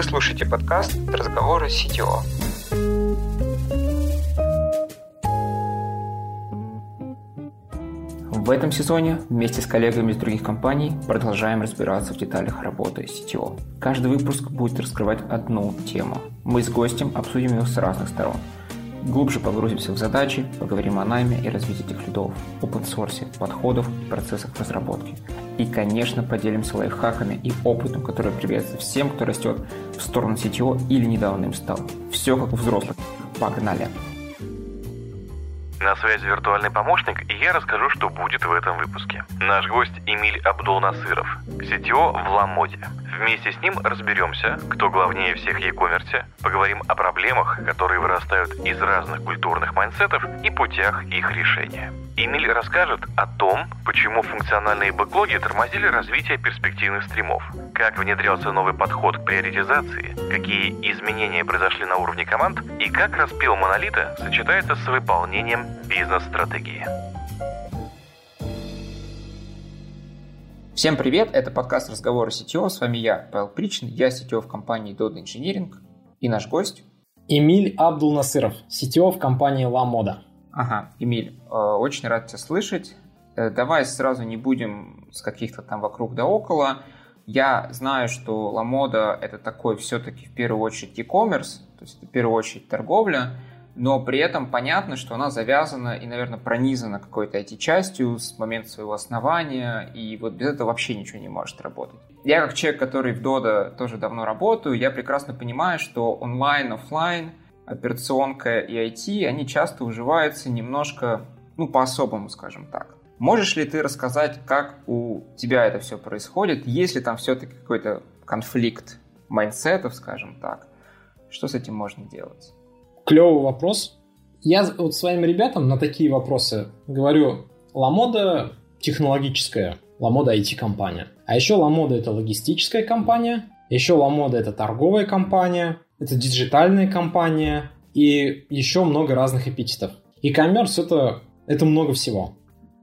Вы слушаете подкаст «Разговоры CTO». В этом сезоне вместе с коллегами из других компаний продолжаем разбираться в деталях работы CTO. Каждый выпуск будет раскрывать одну тему. Мы с гостем обсудим ее с разных сторон – Глубже погрузимся в задачи, поговорим о найме и развитии этих лидов, open-source, подходов и процессах разработки. И, конечно, поделимся лайфхаками и опытом, который пригодится всем, кто растет в сторону CTO или недавно им стал. Все как у взрослых. Погнали! На связи виртуальный помощник, и я расскажу, что будет в этом выпуске. Наш гость Эмиль Абдулнасыров, CTO в Ламоде. Вместе с ним разберемся, кто главнее всех e-commerce, поговорим о проблемах, которые вырастают из разных культурных майндсетов и путях их решения. Эмиль расскажет о том, почему функциональные бэклоги тормозили развитие перспективных стримов, как внедрялся новый подход к приоритизации, какие изменения произошли на уровне команд и как распил монолита сочетается с выполнением бизнес-стратегии. Всем привет, это подкаст «Разговоры CTO», с вами я, Павел Причин, я CTO в компании Dodo Engineering и наш гость Эмиль Абдул Насыров, CTO в компании La Moda. Ага, Эмиль, э, очень рад тебя слышать. Э, давай сразу не будем с каких-то там вокруг да около. Я знаю, что Ламода это такой все-таки в первую очередь e-commerce, то есть это в первую очередь торговля, но при этом понятно, что она завязана и, наверное, пронизана какой-то IT-частью с момента своего основания, и вот без этого вообще ничего не может работать. Я как человек, который в Dodo тоже давно работаю, я прекрасно понимаю, что онлайн, офлайн операционка и IT, они часто уживаются немножко, ну, по-особому, скажем так. Можешь ли ты рассказать, как у тебя это все происходит? Есть ли там все-таки какой-то конфликт майндсетов, скажем так? Что с этим можно делать? Клевый вопрос. Я вот своим ребятам на такие вопросы говорю, Ламода технологическая, Ламода IT-компания. А еще Ламода это логистическая компания, еще Ламода это торговая компания, это диджитальная компания и еще много разных эпитетов. И коммерс это, это много всего.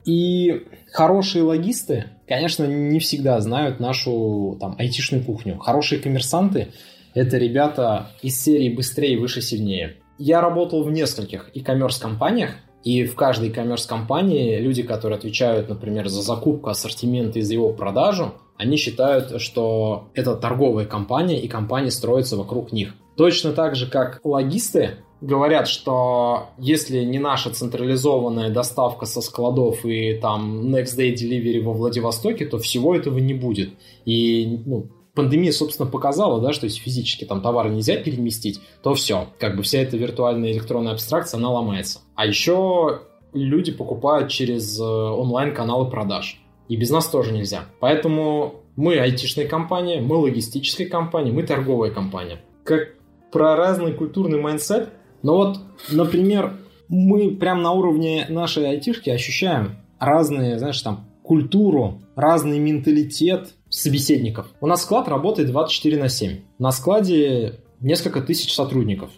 И хорошие логисты, конечно, не всегда знают нашу там айтишную кухню. Хорошие коммерсанты – это ребята из серии «Быстрее, выше, сильнее». Я работал в нескольких e-commerce компаниях, и в каждой e-commerce компании люди, которые отвечают, например, за закупку ассортимента и за его продажу, они считают, что это торговая компания, и компания строится вокруг них. Точно так же, как логисты говорят, что если не наша централизованная доставка со складов и там next day delivery во Владивостоке, то всего этого не будет. И ну, пандемия, собственно, показала, да, что если физически там товары нельзя переместить, то все, как бы вся эта виртуальная электронная абстракция, она ломается. А еще люди покупают через э, онлайн-каналы продаж. И без нас тоже нельзя. Поэтому мы айтишная компания, мы логистическая компания, мы торговая компания. Как про разный культурный mindset. Но вот, например, мы прям на уровне нашей айтишки ощущаем разные, знаешь, там, культуру, разный менталитет собеседников. У нас склад работает 24 на 7. На складе несколько тысяч сотрудников.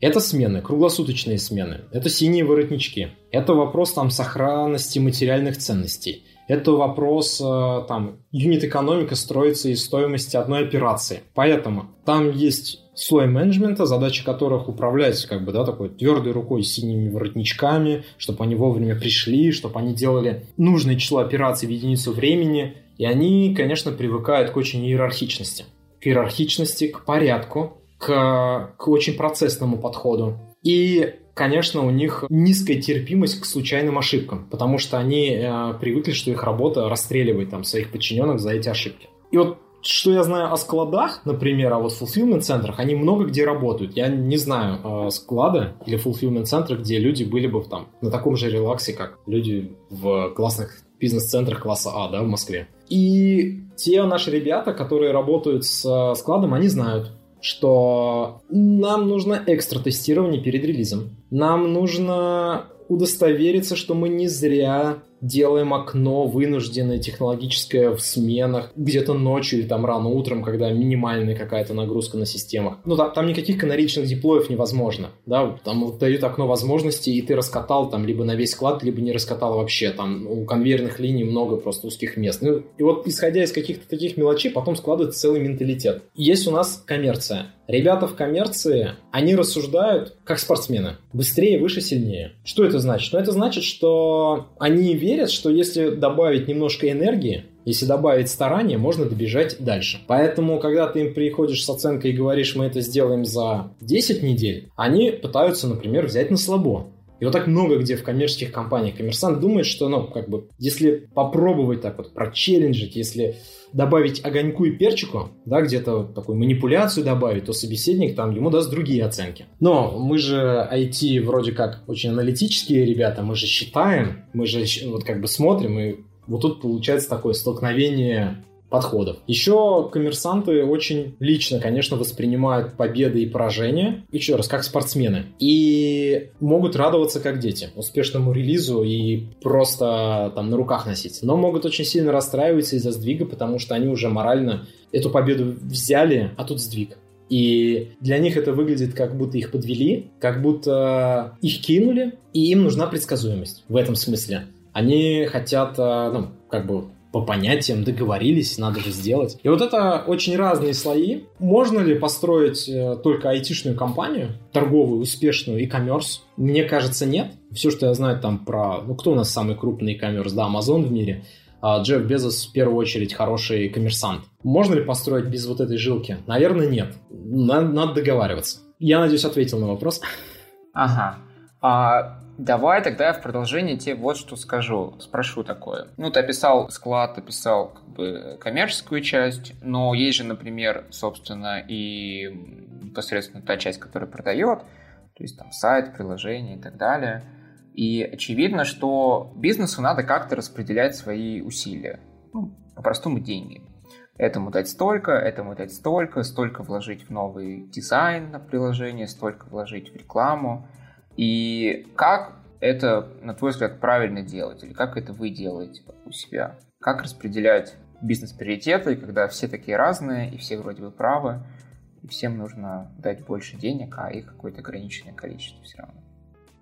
Это смены, круглосуточные смены. Это синие воротнички. Это вопрос там сохранности материальных ценностей. Это вопрос, э, там, юнит-экономика строится из стоимости одной операции. Поэтому там есть слой менеджмента, задача которых управлять как бы, да, такой твердой рукой синими воротничками, чтобы они вовремя пришли, чтобы они делали нужное число операций в единицу времени. И они, конечно, привыкают к очень иерархичности. К иерархичности, к порядку, к, к очень процессному подходу. И конечно, у них низкая терпимость к случайным ошибкам, потому что они э, привыкли, что их работа расстреливает там своих подчиненных за эти ошибки. И вот что я знаю о складах, например, а вот fulfillment центрах, они много где работают. Я не знаю э, склада или fulfillment центра, где люди были бы там на таком же релаксе, как люди в классных бизнес-центрах класса А, да, в Москве. И те наши ребята, которые работают с э, складом, они знают, что нам нужно экстра тестирование перед релизом. Нам нужно удостовериться, что мы не зря делаем окно вынужденное технологическое в сменах, где-то ночью или там рано утром, когда минимальная какая-то нагрузка на системах. Ну, там, там никаких канаричных диплоев невозможно, да, там вот дают окно возможностей, и ты раскатал там либо на весь склад, либо не раскатал вообще, там у конвейерных линий много просто узких мест. Ну, и вот исходя из каких-то таких мелочей, потом складывается целый менталитет. Есть у нас коммерция. Ребята в коммерции, они рассуждают как спортсмены. Быстрее, выше, сильнее. Что это значит? Ну, это значит, что они верят, что если добавить немножко энергии, если добавить старания, можно добежать дальше. Поэтому, когда ты им приходишь с оценкой и говоришь, мы это сделаем за 10 недель, они пытаются, например, взять на слабо. Вот так много где в коммерческих компаниях коммерсант думает, что, ну, как бы, если попробовать так вот прочелленджить, если добавить огоньку и перчику, да, где-то такую манипуляцию добавить, то собеседник там ему даст другие оценки. Но мы же IT вроде как очень аналитические ребята, мы же считаем, мы же вот как бы смотрим, и вот тут получается такое столкновение подходов. Еще коммерсанты очень лично, конечно, воспринимают победы и поражения, еще раз, как спортсмены. И могут радоваться как дети успешному релизу и просто там на руках носить. Но могут очень сильно расстраиваться из-за сдвига, потому что они уже морально эту победу взяли, а тут сдвиг. И для них это выглядит, как будто их подвели, как будто их кинули, и им нужна предсказуемость в этом смысле. Они хотят, э, ну, как бы по понятиям договорились, надо же сделать. И вот это очень разные слои. Можно ли построить э, только айтишную компанию, торговую, успешную, e-commerce? Мне кажется, нет. Все, что я знаю там про... Ну, кто у нас самый крупный e-commerce? Да, Amazon в мире. А Джефф Безос в первую очередь хороший коммерсант. Можно ли построить без вот этой жилки? Наверное, нет. Надо договариваться. Я надеюсь, ответил на вопрос. Ага. А Давай тогда я в продолжение тебе вот что скажу, спрошу такое. Ну, ты описал склад, описал как бы коммерческую часть, но есть же, например, собственно, и непосредственно та часть, которая продает, то есть там сайт, приложение и так далее. И очевидно, что бизнесу надо как-то распределять свои усилия. Ну, по-простому деньги. Этому дать столько, этому дать столько, столько вложить в новый дизайн на приложение, столько вложить в рекламу. И как это, на твой взгляд, правильно делать? Или как это вы делаете у себя? Как распределять бизнес-приоритеты, когда все такие разные, и все вроде бы правы, и всем нужно дать больше денег, а их какое-то ограниченное количество все равно?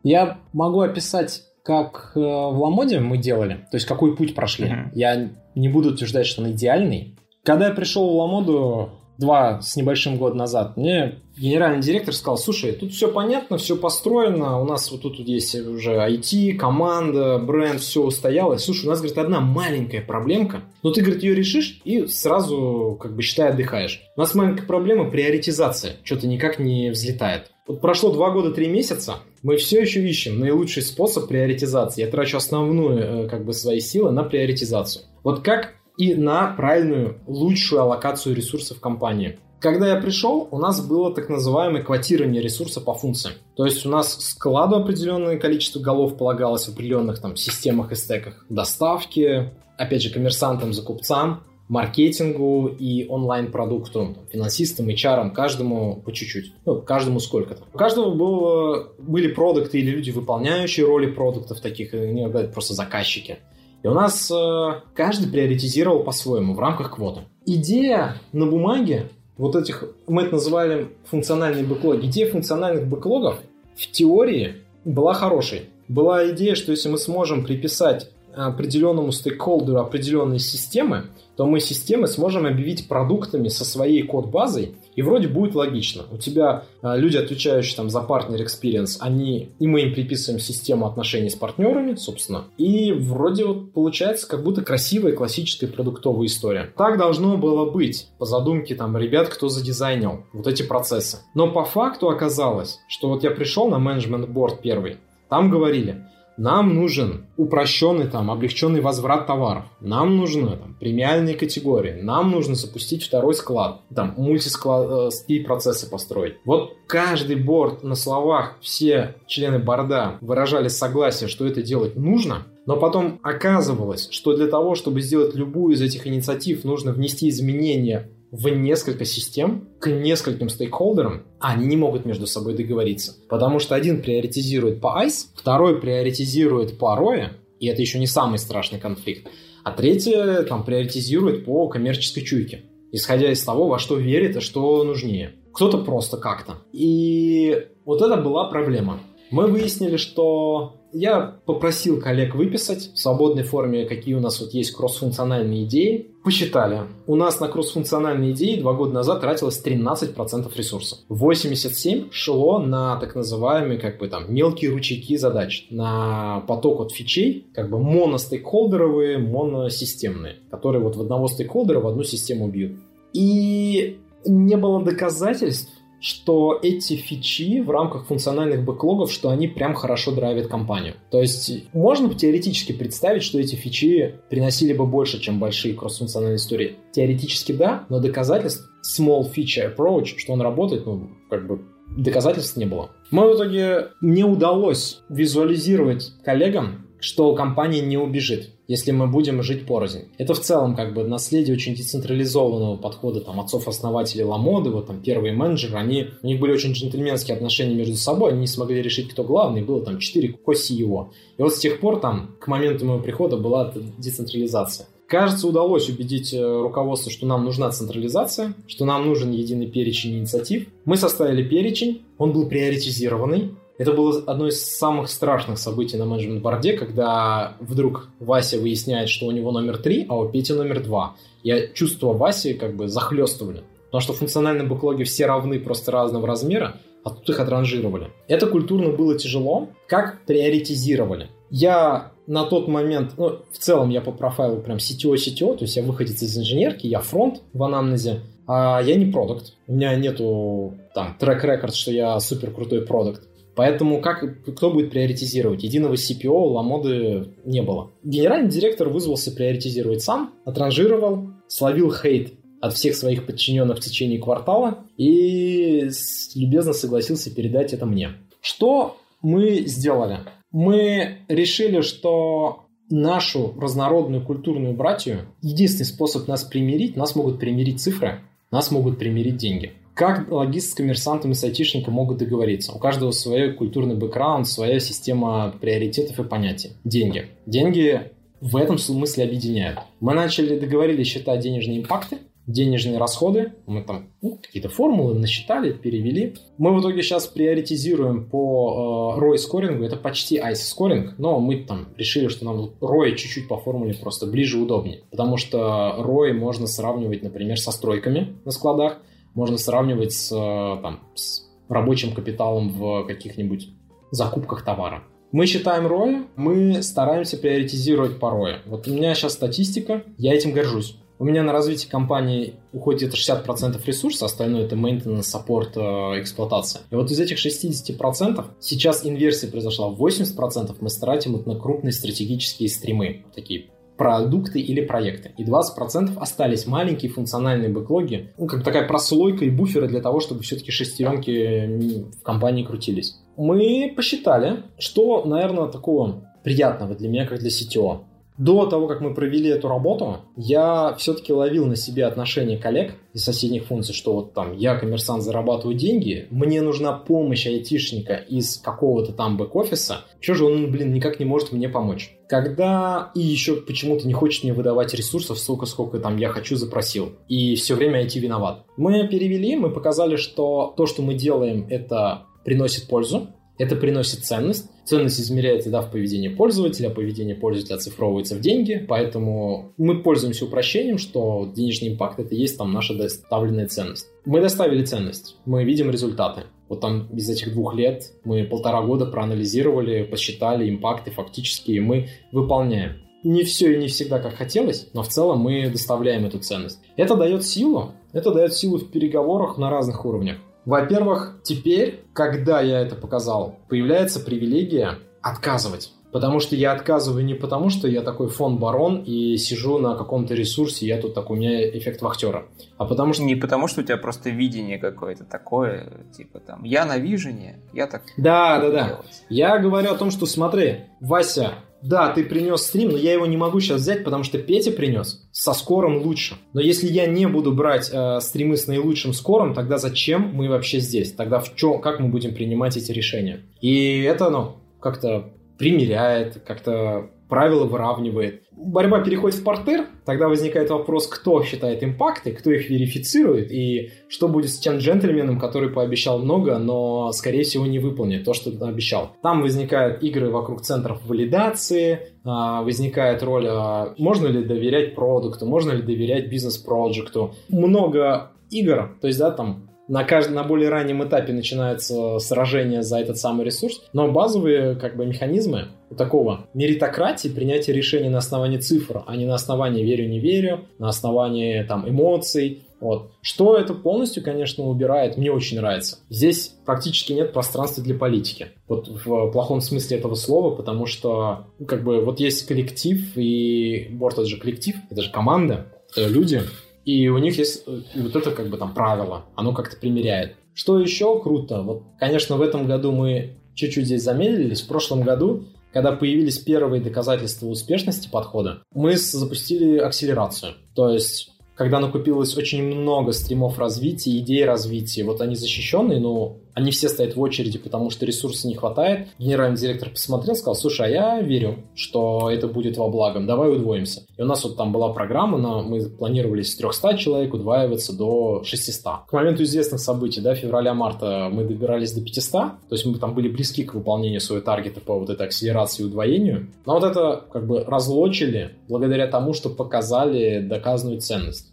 Я могу описать как э, в Ламоде мы делали, то есть какой путь прошли. Mm-hmm. Я не буду утверждать, что он идеальный. Когда я пришел в Ламоду, два с небольшим год назад, мне генеральный директор сказал, слушай, тут все понятно, все построено, у нас вот тут есть уже IT, команда, бренд, все устоялось. Слушай, у нас, говорит, одна маленькая проблемка, но ты, говорит, ее решишь и сразу, как бы, считай, отдыхаешь. У нас маленькая проблема приоритизация, что-то никак не взлетает. Вот прошло два года, три месяца, мы все еще ищем наилучший способ приоритизации. Я трачу основную, э, как бы, свои силы на приоритизацию. Вот как и на правильную, лучшую аллокацию ресурсов компании. Когда я пришел, у нас было так называемое квотирование ресурса по функциям. То есть у нас складу определенное количество голов полагалось в определенных там системах и стеках. Доставки, опять же, коммерсантам, закупцам, маркетингу и онлайн-продукту, финансистам, HR, каждому по чуть-чуть. Ну, каждому сколько-то. У каждого было, были продукты или люди, выполняющие роли продуктов таких, иногда просто заказчики. И у нас э, каждый приоритизировал по-своему в рамках квоты. Идея на бумаге вот этих, мы это называли функциональные бэклоги. Идея функциональных бэклогов в теории была хорошей. Была идея, что если мы сможем приписать определенному стейкхолдеру определенные системы, то мы системы сможем объявить продуктами со своей код-базой, и вроде будет логично. У тебя э, люди, отвечающие там за партнер experience, они, и мы им приписываем систему отношений с партнерами, собственно, и вроде вот получается как будто красивая классическая продуктовая история. Так должно было быть по задумке там ребят, кто задизайнил вот эти процессы. Но по факту оказалось, что вот я пришел на менеджмент-борд первый, там говорили, нам нужен упрощенный, там, облегченный возврат товаров. Нам нужны там, премиальные категории. Нам нужно запустить второй склад. Там, мультискладские э, процессы построить. Вот каждый борт на словах, все члены борда выражали согласие, что это делать нужно. Но потом оказывалось, что для того, чтобы сделать любую из этих инициатив, нужно внести изменения в несколько систем к нескольким стейкхолдерам, а они не могут между собой договориться. Потому что один приоритизирует по ICE, второй приоритизирует по ROE, И это еще не самый страшный конфликт. А третье, там, приоритизирует по коммерческой чуйке, исходя из того, во что верит и что нужнее. Кто-то просто как-то. И вот это была проблема. Мы выяснили, что я попросил коллег выписать в свободной форме, какие у нас вот есть кроссфункциональные идеи. Посчитали. У нас на кроссфункциональные идеи два года назад тратилось 13% ресурсов. 87 шло на так называемые как бы там мелкие ручейки задач, на поток от фичей, как бы моностейкхолдеровые, моносистемные, которые вот в одного стейкхолдера в одну систему бьют. И не было доказательств, что эти фичи в рамках функциональных бэклогов, что они прям хорошо драйвят компанию. То есть можно теоретически представить, что эти фичи приносили бы больше, чем большие кроссфункциональные истории. Теоретически да, но доказательств small feature approach, что он работает, ну, как бы доказательств не было. Мы в итоге не удалось визуализировать коллегам, что компания не убежит если мы будем жить порознь. Это в целом как бы наследие очень децентрализованного подхода там отцов-основателей Ламоды, вот там первые менеджеры, они, у них были очень джентльменские отношения между собой, они не смогли решить, кто главный, было там 4 ко-CEO. И вот с тех пор там к моменту моего прихода была децентрализация. Кажется, удалось убедить э, руководство, что нам нужна централизация, что нам нужен единый перечень инициатив. Мы составили перечень, он был приоритизированный, это было одно из самых страшных событий на менеджмент-борде, когда вдруг Вася выясняет, что у него номер три, а у Пети номер два. Я чувство Васи как бы захлестывали. Потому что функциональные бэклоги все равны, просто разного размера, а тут их отранжировали. Это культурно было тяжело. Как приоритизировали? Я на тот момент, ну, в целом я по профайлу прям CTO-CTO, то есть я выходец из инженерки, я фронт в анамнезе, а я не продукт. У меня нету там трек-рекорд, что я супер крутой продукт. Поэтому как, кто будет приоритизировать? Единого CPO Ламоды не было. Генеральный директор вызвался приоритизировать сам, отранжировал, словил хейт от всех своих подчиненных в течение квартала и любезно согласился передать это мне. Что мы сделали? Мы решили, что нашу разнородную культурную братью, единственный способ нас примирить, нас могут примирить цифры, нас могут примирить деньги. Как логист с коммерсантом и с айтишником могут договориться? У каждого свой культурный бэкграунд, своя система приоритетов и понятий. Деньги. Деньги в этом смысле объединяют. Мы начали договорились считать денежные импакты, денежные расходы. Мы там ну, какие-то формулы насчитали, перевели. Мы в итоге сейчас приоритизируем по э, ROI скорингу. Это почти ICE скоринг, но мы там решили, что нам ROI чуть-чуть по формуле просто ближе удобнее. Потому что ROI можно сравнивать, например, со стройками на складах можно сравнивать с, э, там, с рабочим капиталом в каких-нибудь закупках товара. Мы считаем ROI, мы стараемся приоритизировать по ROI. Вот у меня сейчас статистика, я этим горжусь. У меня на развитие компании уходит где-то 60% ресурса, остальное это maintenance, саппорт, э, эксплуатация. И вот из этих 60% сейчас инверсия произошла в 80%, мы тратим это на крупные стратегические стримы, такие продукты или проекты. И 20% остались маленькие функциональные бэклоги, ну, как такая прослойка и буферы для того, чтобы все-таки шестеренки в компании крутились. Мы посчитали, что, наверное, такого приятного для меня, как для CTO. До того, как мы провели эту работу, я все-таки ловил на себе отношение коллег из соседних функций, что вот там я, коммерсант, зарабатываю деньги, мне нужна помощь айтишника из какого-то там бэк-офиса, что же он, блин, никак не может мне помочь. Когда и еще почему-то не хочет мне выдавать ресурсов, столько, сколько там я хочу, запросил. И все время IT виноват. Мы перевели, мы показали, что то, что мы делаем, это приносит пользу, это приносит ценность. Ценность измеряется да, в поведении пользователя, поведение пользователя оцифровывается в деньги, поэтому мы пользуемся упрощением, что денежный импакт это и есть там наша доставленная ценность. Мы доставили ценность, мы видим результаты. Вот там из этих двух лет мы полтора года проанализировали, посчитали импакты фактически, и мы выполняем. Не все и не всегда как хотелось, но в целом мы доставляем эту ценность. Это дает силу, это дает силу в переговорах на разных уровнях. Во-первых, теперь, когда я это показал, появляется привилегия отказывать. Потому что я отказываю не потому, что я такой фон-барон и сижу на каком-то ресурсе, я тут такой, у меня эффект вахтера. А потому что... Не потому, что у тебя просто видение какое-то такое, типа там, я на вижении, я так... Да, да, да. Я говорю о том, что смотри, Вася, да, ты принес стрим, но я его не могу сейчас взять, потому что Петя принес со скором лучше. Но если я не буду брать э, стримы с наилучшим скором, тогда зачем мы вообще здесь? Тогда в чем, как мы будем принимать эти решения? И это, ну, как-то примеряет, как-то правила выравнивает. Борьба переходит в портер, тогда возникает вопрос, кто считает импакты, кто их верифицирует, и что будет с тем джентльменом, который пообещал много, но, скорее всего, не выполнит то, что обещал. Там возникают игры вокруг центров валидации, а, возникает роль, а, можно ли доверять продукту, можно ли доверять бизнес-проекту. Много игр, то есть, да, там на, каждом, на более раннем этапе начинается сражение за этот самый ресурс, но базовые как бы механизмы такого меритократии, принятия решений на основании цифр, а не на основании верю-не верю, на основании там эмоций, вот. Что это полностью, конечно, убирает, мне очень нравится. Здесь практически нет пространства для политики. Вот в плохом смысле этого слова, потому что, ну, как бы, вот есть коллектив, и борт это же коллектив, это же команда, это люди, и у них есть э, вот это как бы там правило, оно как-то примеряет. Что еще круто? Вот, конечно, в этом году мы чуть-чуть здесь замедлились. В прошлом году, когда появились первые доказательства успешности подхода, мы запустили акселерацию. То есть когда накупилось очень много стримов развития, идей развития. Вот они защищенные, но они все стоят в очереди, потому что ресурсов не хватает. Генеральный директор посмотрел, сказал, слушай, а я верю, что это будет во благом, давай удвоимся. И у нас вот там была программа, но мы планировали с 300 человек удваиваться до 600. К моменту известных событий, да, февраля-марта мы добирались до 500, то есть мы там были близки к выполнению своего таргета по вот этой акселерации и удвоению. Но вот это как бы разлочили благодаря тому, что показали доказанную ценность.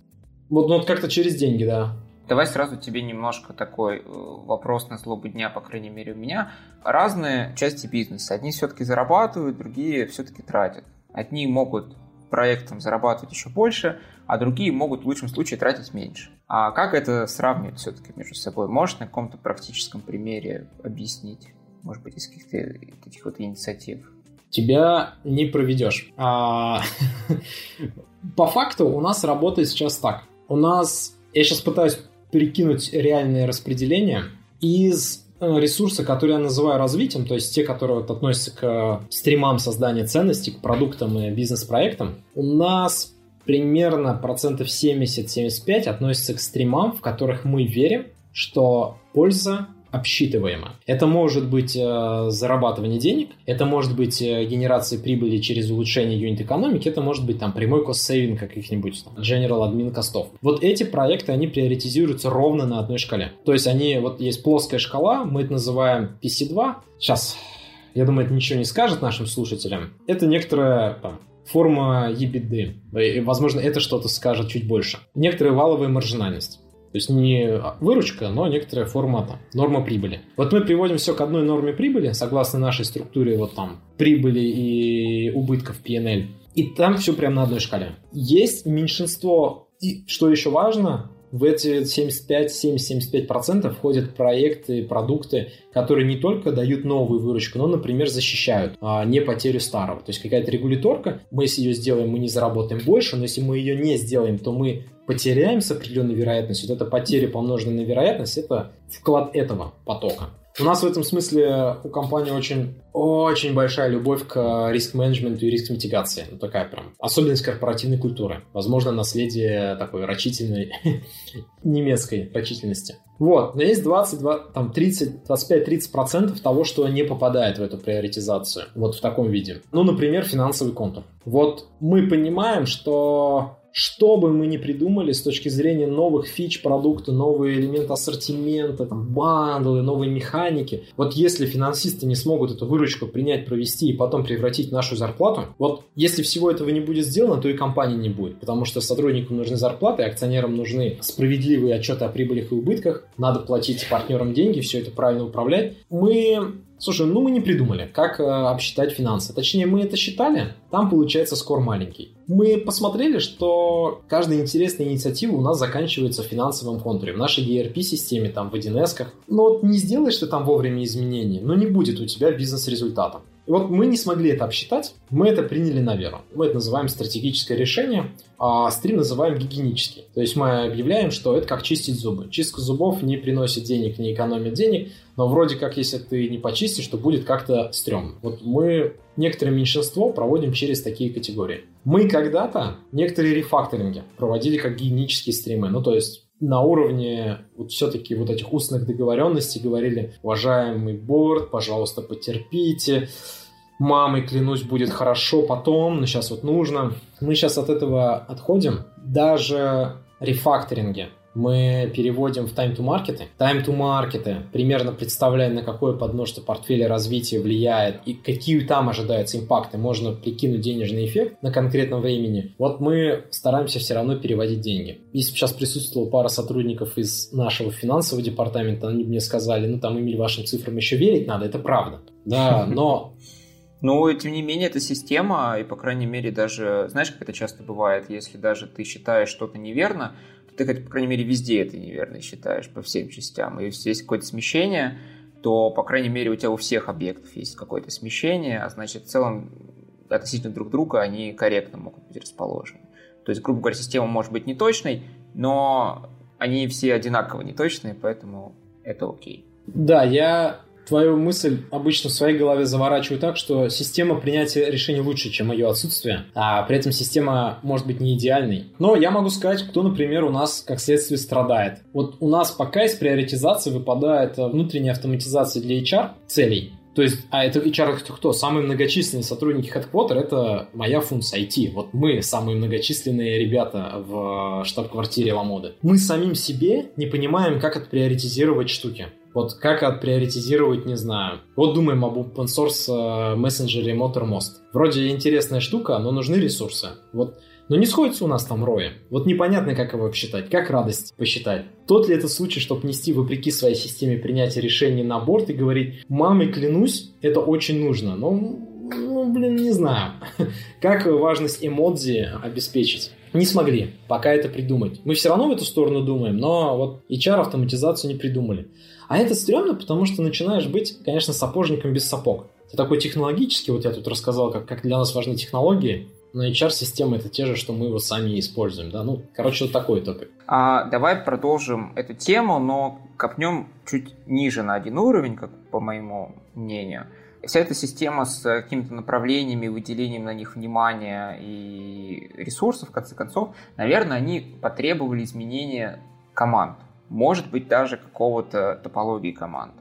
Вот, ну, вот как-то через деньги, да. Давай сразу тебе немножко такой э, вопрос на злобу дня, по крайней мере у меня. Разные части бизнеса. Одни все-таки зарабатывают, другие все-таки тратят. Одни могут проектом зарабатывать еще больше, а другие могут в лучшем случае тратить меньше. А как это сравнивать все-таки между собой? Можешь на каком-то практическом примере объяснить? Может быть, из каких-то таких вот инициатив? Тебя не проведешь. А... По факту у нас работает сейчас так. У нас, я сейчас пытаюсь перекинуть реальное распределение из э, ресурса, которые я называю развитием, то есть те, которые вот относятся к стримам создания ценностей, к продуктам и бизнес-проектам, у нас примерно процентов 70-75 относятся к стримам, в которых мы верим, что польза обсчитываемо. Это может быть э, зарабатывание денег, это может быть э, генерация прибыли через улучшение юнит экономики, это может быть там прямой кост-сейвинг каких-нибудь, там, general admin костов. Вот эти проекты, они приоритизируются ровно на одной шкале. То есть они, вот есть плоская шкала, мы это называем PC2. Сейчас, я думаю, это ничего не скажет нашим слушателям. Это некоторая там, форма EBITDA. И, возможно, это что-то скажет чуть больше. Некоторая валовая маржинальность. То есть не выручка, но некоторая форма там, норма прибыли. Вот мы приводим все к одной норме прибыли, согласно нашей структуре вот там прибыли и убытков PNL. И там все прямо на одной шкале. Есть меньшинство, и что еще важно, в эти 75-70-75% входят проекты, продукты, которые не только дают новую выручку, но, например, защищают а, не потерю старого. То есть какая-то регуляторка, мы если ее сделаем, мы не заработаем больше, но если мы ее не сделаем, то мы потеряем с определенной вероятностью. Вот эта потеря, помноженная на вероятность, это вклад этого потока. У нас в этом смысле у компании очень, очень большая любовь к риск-менеджменту и риск-митигации. Ну, такая прям особенность корпоративной культуры. Возможно, наследие такой рачительной немецкой рачительности. Вот, но есть 20, там 30, 25-30% того, что не попадает в эту приоритизацию, вот в таком виде. Ну, например, финансовый контур. Вот мы понимаем, что что бы мы ни придумали с точки зрения новых фич продукта, новые элементы ассортимента, там, бандлы, новые механики, вот если финансисты не смогут эту выручку принять, провести и потом превратить в нашу зарплату, вот если всего этого не будет сделано, то и компании не будет, потому что сотрудникам нужны зарплаты, акционерам нужны справедливые отчеты о прибылях и убытках, надо платить партнерам деньги, все это правильно управлять. Мы Слушай, ну мы не придумали, как э, обсчитать финансы. Точнее, мы это считали, там получается скор маленький. Мы посмотрели, что каждая интересная инициатива у нас заканчивается в финансовом контуре. В нашей ERP-системе, там, в 1С. Но вот не сделаешь ты там вовремя изменений, но не будет у тебя бизнес-результата. И вот мы не смогли это обсчитать, мы это приняли на веру. Мы это называем стратегическое решение, а стрим называем гигиенический. То есть мы объявляем, что это как чистить зубы. Чистка зубов не приносит денег, не экономит денег, но вроде как, если ты не почистишь, то будет как-то стрёмно. Вот мы некоторое меньшинство проводим через такие категории. Мы когда-то некоторые рефакторинги проводили как гигиенические стримы. Ну, то есть на уровне вот все-таки вот этих устных договоренностей говорили, уважаемый борт, пожалуйста, потерпите, мамой, клянусь, будет хорошо потом, но сейчас вот нужно. Мы сейчас от этого отходим. Даже рефакторинги мы переводим в time to market. Time to market примерно представляя, на какое подмножество портфеля развития влияет и какие там ожидаются импакты. Можно прикинуть денежный эффект на конкретном времени. Вот мы стараемся все равно переводить деньги. Если сейчас присутствовала пара сотрудников из нашего финансового департамента, они мне сказали, ну там, Эмиль, вашим цифрам еще верить надо, это правда. Да, но но, тем не менее, это система, и, по крайней мере, даже, знаешь, как это часто бывает, если даже ты считаешь что-то неверно, ты, хоть, по крайней мере, везде это неверно считаешь по всем частям, и если есть какое-то смещение, то, по крайней мере, у тебя у всех объектов есть какое-то смещение, а значит, в целом относительно друг друга они корректно могут быть расположены. То есть, грубо говоря, система может быть неточной, но они все одинаково неточные, поэтому это окей. Да, я твою мысль обычно в своей голове заворачиваю так, что система принятия решений лучше, чем ее отсутствие, а при этом система может быть не идеальной. Но я могу сказать, кто, например, у нас как следствие страдает. Вот у нас пока из приоритизации выпадает внутренняя автоматизация для HR целей. То есть, а это HR это кто? Самые многочисленные сотрудники Headquarter — это моя функция IT. Вот мы самые многочисленные ребята в штаб-квартире Ламоды. Мы самим себе не понимаем, как отприоритизировать штуки. Вот как отприоритизировать, не знаю. Вот думаем об open source э, мессенджере Motormost. Вроде интересная штука, но нужны ресурсы. Вот но не сходится у нас там роя. Вот непонятно, как его посчитать, как радость посчитать. Тот ли это случай, чтобы нести вопреки своей системе принятия решений на борт и говорить, мамой клянусь, это очень нужно. Но, ну, блин, не знаю. Как важность эмодзи обеспечить? Не смогли пока это придумать. Мы все равно в эту сторону думаем, но вот HR автоматизацию не придумали. А это стрёмно, потому что начинаешь быть, конечно, сапожником без сапог. Ты такой технологический, вот я тут рассказал, как, как для нас важны технологии, но HR-системы это те же, что мы его сами используем, да, ну, короче, вот такой топик. А, давай продолжим эту тему, но копнем чуть ниже на один уровень, как по моему мнению. Вся эта система с какими-то направлениями, выделением на них внимания и ресурсов, в конце концов, наверное, они потребовали изменения команд может быть даже какого-то топологии команд,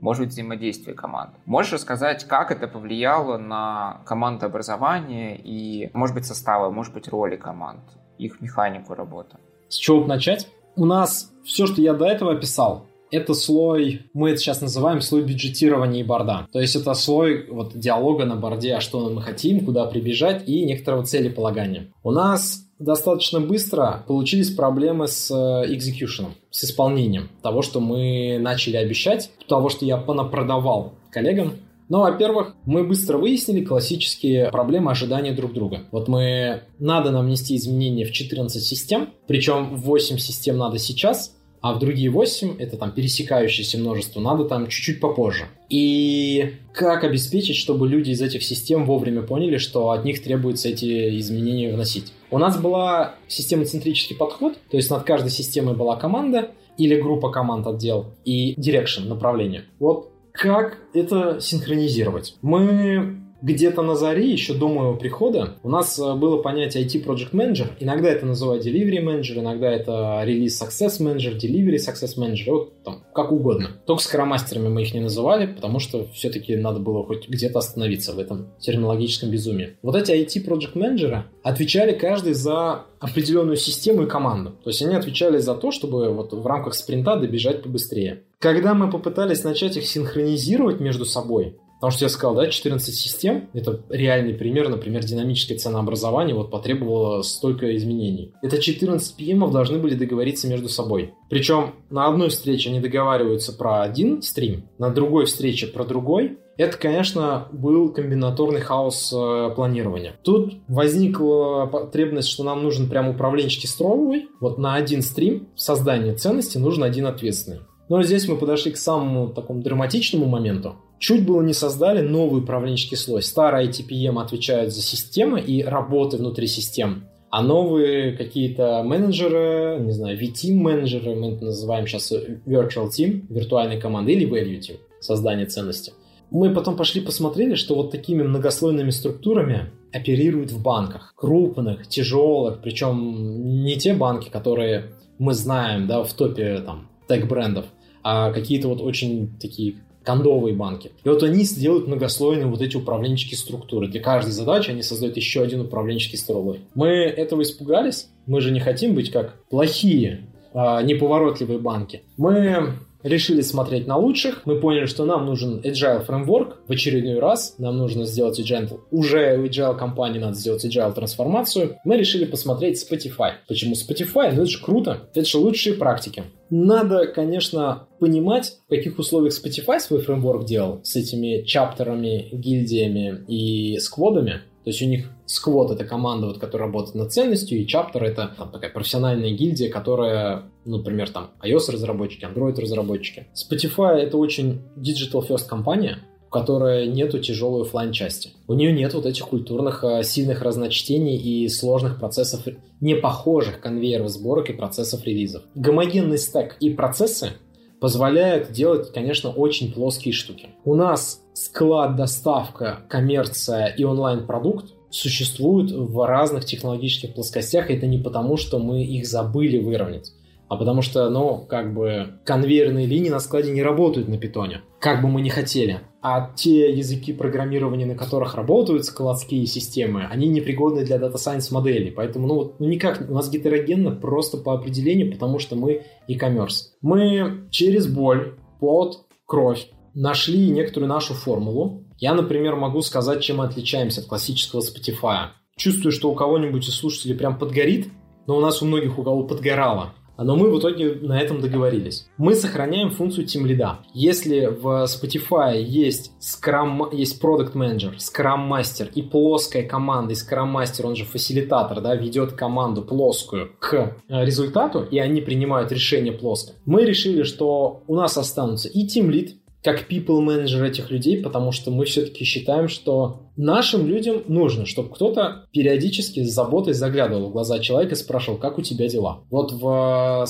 может быть взаимодействия команд. Можешь рассказать, как это повлияло на командообразование и, может быть, составы, может быть, роли команд, их механику работы? С чего начать? У нас все, что я до этого описал, это слой, мы это сейчас называем слой бюджетирования и борда. То есть это слой вот диалога на борде, а что мы хотим, куда прибежать и некоторого целеполагания. У нас достаточно быстро получились проблемы с экзекьюшеном, с исполнением того, что мы начали обещать, того, что я понапродавал коллегам. Но, во-первых, мы быстро выяснили классические проблемы ожидания друг друга. Вот мы... Надо нам внести изменения в 14 систем, причем 8 систем надо сейчас, а в другие 8 это там пересекающееся множество, надо там чуть-чуть попозже. И как обеспечить, чтобы люди из этих систем вовремя поняли, что от них требуется эти изменения вносить? У нас была системоцентрический подход, то есть над каждой системой была команда или группа команд отдел и direction, направление. Вот как это синхронизировать? Мы где-то на заре, еще до моего прихода, у нас э, было понятие IT Project Manager. Иногда это называют Delivery Manager, иногда это Release Success Manager, Delivery Success Manager, вот там, как угодно. Только скромастерами мы их не называли, потому что все-таки надо было хоть где-то остановиться в этом терминологическом безумии. Вот эти IT Project Manager отвечали каждый за определенную систему и команду. То есть они отвечали за то, чтобы вот в рамках спринта добежать побыстрее. Когда мы попытались начать их синхронизировать между собой, Потому что я сказал, да, 14 систем, это реальный пример, например, динамическое ценообразование вот потребовало столько изменений. Это 14 PM должны были договориться между собой. Причем на одной встрече они договариваются про один стрим, на другой встрече про другой, это, конечно, был комбинаторный хаос э, планирования. Тут возникла потребность, что нам нужен прям управленческий строевой. Вот на один стрим в создании ценности нужен один ответственный. Но здесь мы подошли к самому такому драматичному моменту. Чуть было не создали новый управленческий слой. Старый ITPM отвечает за системы и работы внутри систем. А новые какие-то менеджеры, не знаю, V-Team менеджеры, мы это называем сейчас Virtual Team, виртуальной команды или Value Team, создание ценности. Мы потом пошли посмотрели, что вот такими многослойными структурами оперируют в банках. Крупных, тяжелых, причем не те банки, которые мы знаем, да, в топе там тег-брендов, а какие-то вот очень такие кондовые банки. И вот они сделают многослойные вот эти управленческие структуры. Для каждой задачи они создают еще один управленческий слой. Мы этого испугались. Мы же не хотим быть как плохие, а, неповоротливые банки. Мы решили смотреть на лучших. Мы поняли, что нам нужен agile фреймворк в очередной раз. Нам нужно сделать agile. Уже у agile компании надо сделать agile трансформацию. Мы решили посмотреть Spotify. Почему Spotify? Ну это же круто. Это же лучшие практики. Надо, конечно, понимать, в каких условиях Spotify свой фреймворк делал с этими чаптерами, гильдиями и скводами. То есть у них сквот это команда, вот, которая работает над ценностью, и чаптер это там, такая профессиональная гильдия, которая, ну, например, там iOS-разработчики, Android-разработчики. Spotify это очень digital first компания, у которой нету тяжелой офлайн части. У нее нет вот этих культурных а, сильных разночтений и сложных процессов, не похожих конвейеров сборок и процессов релизов. Гомогенный стек и процессы позволяют делать, конечно, очень плоские штуки. У нас склад, доставка, коммерция и онлайн-продукт существуют в разных технологических плоскостях, и это не потому, что мы их забыли выровнять, а потому что, ну, как бы конвейерные линии на складе не работают на питоне, как бы мы ни хотели. А те языки программирования, на которых работают складские системы, они непригодны для Data Science моделей. Поэтому, ну, вот, ну никак, у нас гетерогенно просто по определению, потому что мы e-commerce. Мы через боль, под кровь нашли некоторую нашу формулу. Я, например, могу сказать, чем мы отличаемся от классического Spotify. Чувствую, что у кого-нибудь из слушателей прям подгорит, но у нас у многих у кого подгорало. Но мы в итоге на этом договорились. Мы сохраняем функцию Team Lead. Если в Spotify есть Scrum, есть Product Manager, Scrum Master и плоская команда, и Scrum Master, он же фасилитатор, да, ведет команду плоскую к э, результату, и они принимают решение плоско, мы решили, что у нас останутся и Team Lead, как people менеджер этих людей, потому что мы все-таки считаем, что нашим людям нужно, чтобы кто-то периодически с заботой заглядывал в глаза человека и спрашивал, как у тебя дела. Вот в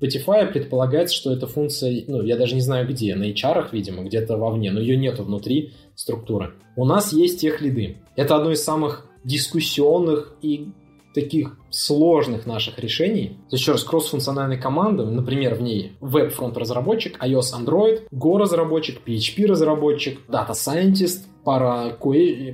Spotify предполагается, что эта функция, ну, я даже не знаю где, на HR, видимо, где-то вовне, но ее нету внутри структуры. У нас есть тех лиды. Это одно из самых дискуссионных и таких сложных наших решений, еще раз, кросс-функциональной команды, например, в ней веб-фронт разработчик, iOS, Android, Go разработчик, PHP разработчик, Data Scientist, пара,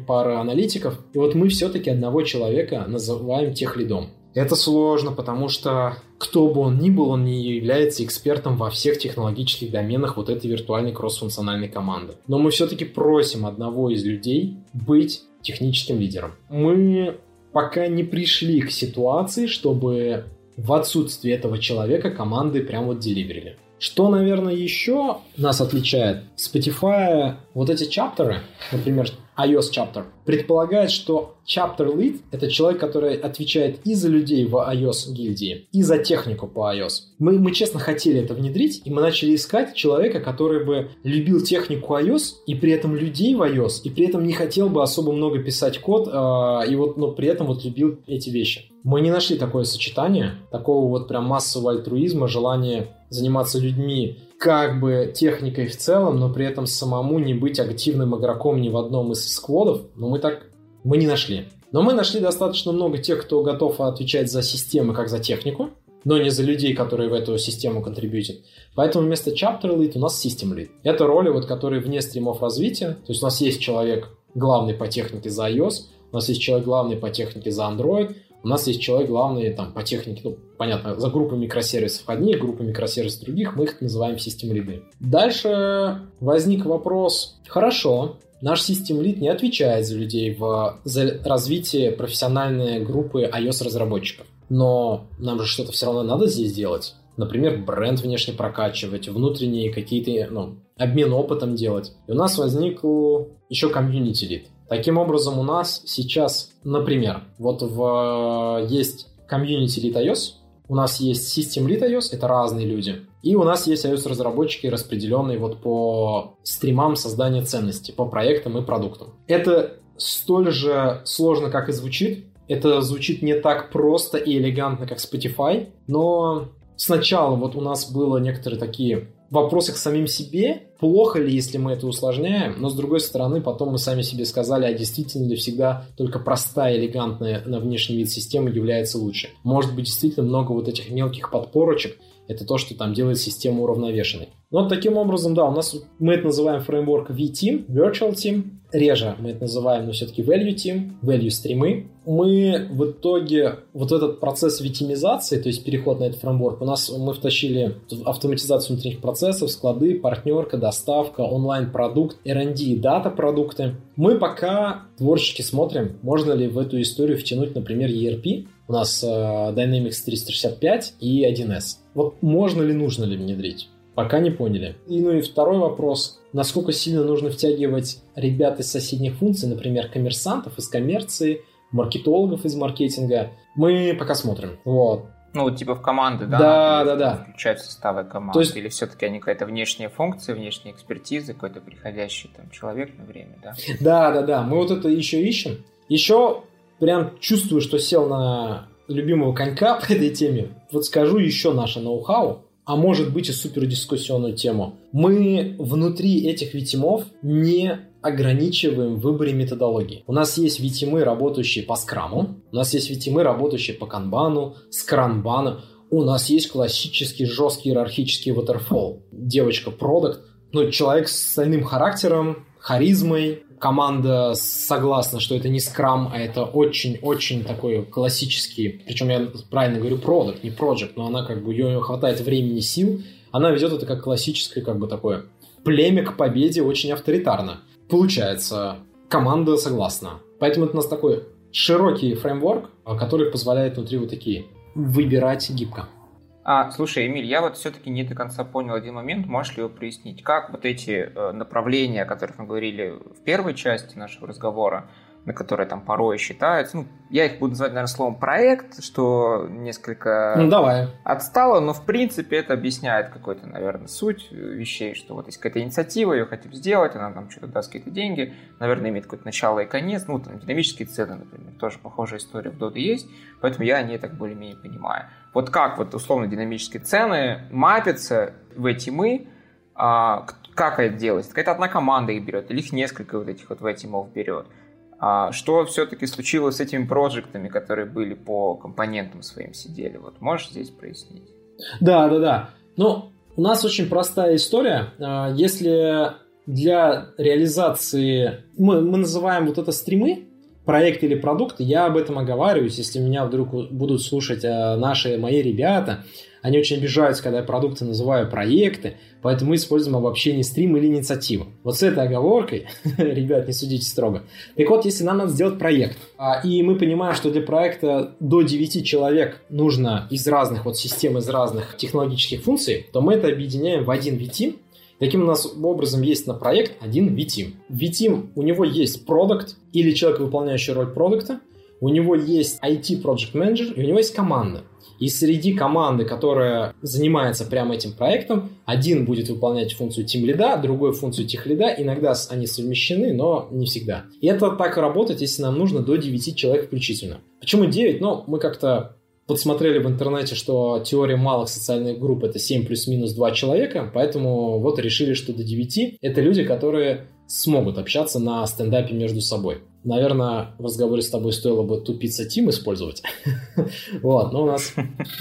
пара аналитиков. И вот мы все-таки одного человека называем тех лидом. Это сложно, потому что кто бы он ни был, он не является экспертом во всех технологических доменах вот этой виртуальной кросс-функциональной команды. Но мы все-таки просим одного из людей быть техническим лидером. Мы пока не пришли к ситуации, чтобы в отсутствие этого человека команды прям вот деливерили. Что, наверное, еще нас отличает? Spotify, вот эти чаптеры, например, iOS chapter, предполагает, что chapter lead — это человек, который отвечает и за людей в iOS гильдии, и за технику по iOS. Мы, мы честно хотели это внедрить, и мы начали искать человека, который бы любил технику iOS, и при этом людей в iOS, и при этом не хотел бы особо много писать код, э, и вот, но при этом вот любил эти вещи. Мы не нашли такое сочетание, такого вот прям массового альтруизма, желания заниматься людьми как бы техникой в целом, но при этом самому не быть активным игроком ни в одном из скводов, но мы так мы не нашли. Но мы нашли достаточно много тех, кто готов отвечать за системы как за технику, но не за людей, которые в эту систему контрибьютят. Поэтому вместо chapter lead у нас system lead. Это роли, вот, которые вне стримов развития. То есть у нас есть человек главный по технике за iOS, у нас есть человек главный по технике за Android, у нас есть человек главный там по технике, ну, понятно, за группы микросервисов одних, группы микросервисов других, мы их называем систем лиды. Дальше возник вопрос, хорошо, наш систем лид не отвечает за людей в за развитие профессиональной группы iOS-разработчиков. Но нам же что-то все равно надо здесь делать. Например, бренд внешне прокачивать, внутренние какие-то, ну, обмен опытом делать. И у нас возник еще комьюнити лид. Таким образом, у нас сейчас, например, вот в, есть комьюнити Lead iOS, у нас есть System Lead iOS, это разные люди, и у нас есть iOS-разработчики, распределенные вот по стримам создания ценности, по проектам и продуктам. Это столь же сложно, как и звучит. Это звучит не так просто и элегантно, как Spotify, но сначала вот у нас было некоторые такие вопросы к самим себе, плохо ли, если мы это усложняем, но с другой стороны, потом мы сами себе сказали, а действительно ли всегда только простая, элегантная на внешний вид система является лучше. Может быть, действительно много вот этих мелких подпорочек, это то, что там делает систему уравновешенной. Ну, вот таким образом, да, у нас мы это называем фреймворк V-Team, Virtual Team. Реже мы это называем, но все-таки Value Team, Value стримы. Мы в итоге вот этот процесс витимизации, то есть переход на этот фреймворк, у нас мы втащили автоматизацию внутренних процессов, склады, партнерка, доставка, онлайн-продукт, R&D и дата-продукты. Мы пока творчески смотрим, можно ли в эту историю втянуть, например, ERP. У нас э, Dynamics 365 и 1С. Вот можно ли, нужно ли внедрить? Пока не поняли. И, ну и второй вопрос. Насколько сильно нужно втягивать ребят из соседних функций, например, коммерсантов из коммерции, маркетологов из маркетинга. Мы пока смотрим. Вот. Ну, типа в команды, да? Да, да, да. Включать составы команды. То есть... Или все-таки они какая-то внешняя функция, внешняя экспертиза, какой-то приходящий там человек на время, да? Да, да, да. Мы вот это еще ищем. Еще прям чувствую, что сел на любимого конька по этой теме. Вот скажу еще наше ноу-хау а может быть и супердискуссионную тему. Мы внутри этих витимов не ограничиваем в выборе методологии. У нас есть витимы, работающие по скраму, у нас есть витимы, работающие по канбану, скранбану, у нас есть классический жесткий иерархический waterfall. Девочка продукт, ну, человек с стальным характером, харизмой, команда согласна, что это не скрам, а это очень-очень такой классический, причем я правильно говорю продукт, не project, но она как бы, ее хватает времени, сил, она ведет это как классическое, как бы такое племя к победе очень авторитарно. Получается, команда согласна. Поэтому это у нас такой широкий фреймворк, который позволяет внутри вот такие выбирать гибко. А, слушай, Эмиль, я вот все-таки не до конца понял один момент, можешь ли его прояснить? Как вот эти э, направления, о которых мы говорили в первой части нашего разговора, на которые там порой считаются. Ну, я их буду называть, наверное, словом проект, что несколько ну, давай. отстало, но в принципе это объясняет какую-то, наверное, суть вещей, что вот есть какая-то инициатива, ее хотим сделать, она там что-то даст какие-то деньги, наверное, имеет какое-то начало и конец, ну, там, динамические цены, например, тоже похожая история в Доде есть, поэтому я о ней так более-менее понимаю. Вот как вот условно динамические цены мапятся в эти мы, а, как это делать? Какая-то одна команда их берет, или их несколько вот этих вот в эти мов берет. А что все-таки случилось с этими проектами, которые были по компонентам своим сидели? Вот можешь здесь прояснить? Да, да, да. Ну, у нас очень простая история. А, если для реализации... Мы, мы называем вот это стримы, проект или продукт, я об этом оговариваюсь, если меня вдруг будут слушать а, наши, мои ребята, они очень обижаются, когда я продукты называю проекты, поэтому мы используем обобщение стрим или инициативу. Вот с этой оговоркой, ребят, не судите строго. Так вот, если нам надо сделать проект, а, и мы понимаем, что для проекта до 9 человек нужно из разных вот систем, из разных технологических функций, то мы это объединяем в один VTeam, Таким у нас образом есть на проект один VTeam. VTeam, у него есть продукт или человек, выполняющий роль продукта, у него есть IT Project Manager, и у него есть команда. И среди команды, которая занимается прямо этим проектом, один будет выполнять функцию Team лида, другой функцию тех лида. Иногда они совмещены, но не всегда. И это так работает, если нам нужно до 9 человек включительно. Почему 9? Ну, мы как-то подсмотрели в интернете, что теория малых социальных групп это 7 плюс-минус 2 человека, поэтому вот решили, что до 9 это люди, которые смогут общаться на стендапе между собой. Наверное, в разговоре с тобой стоило бы тупица Тим использовать. вот, но у нас...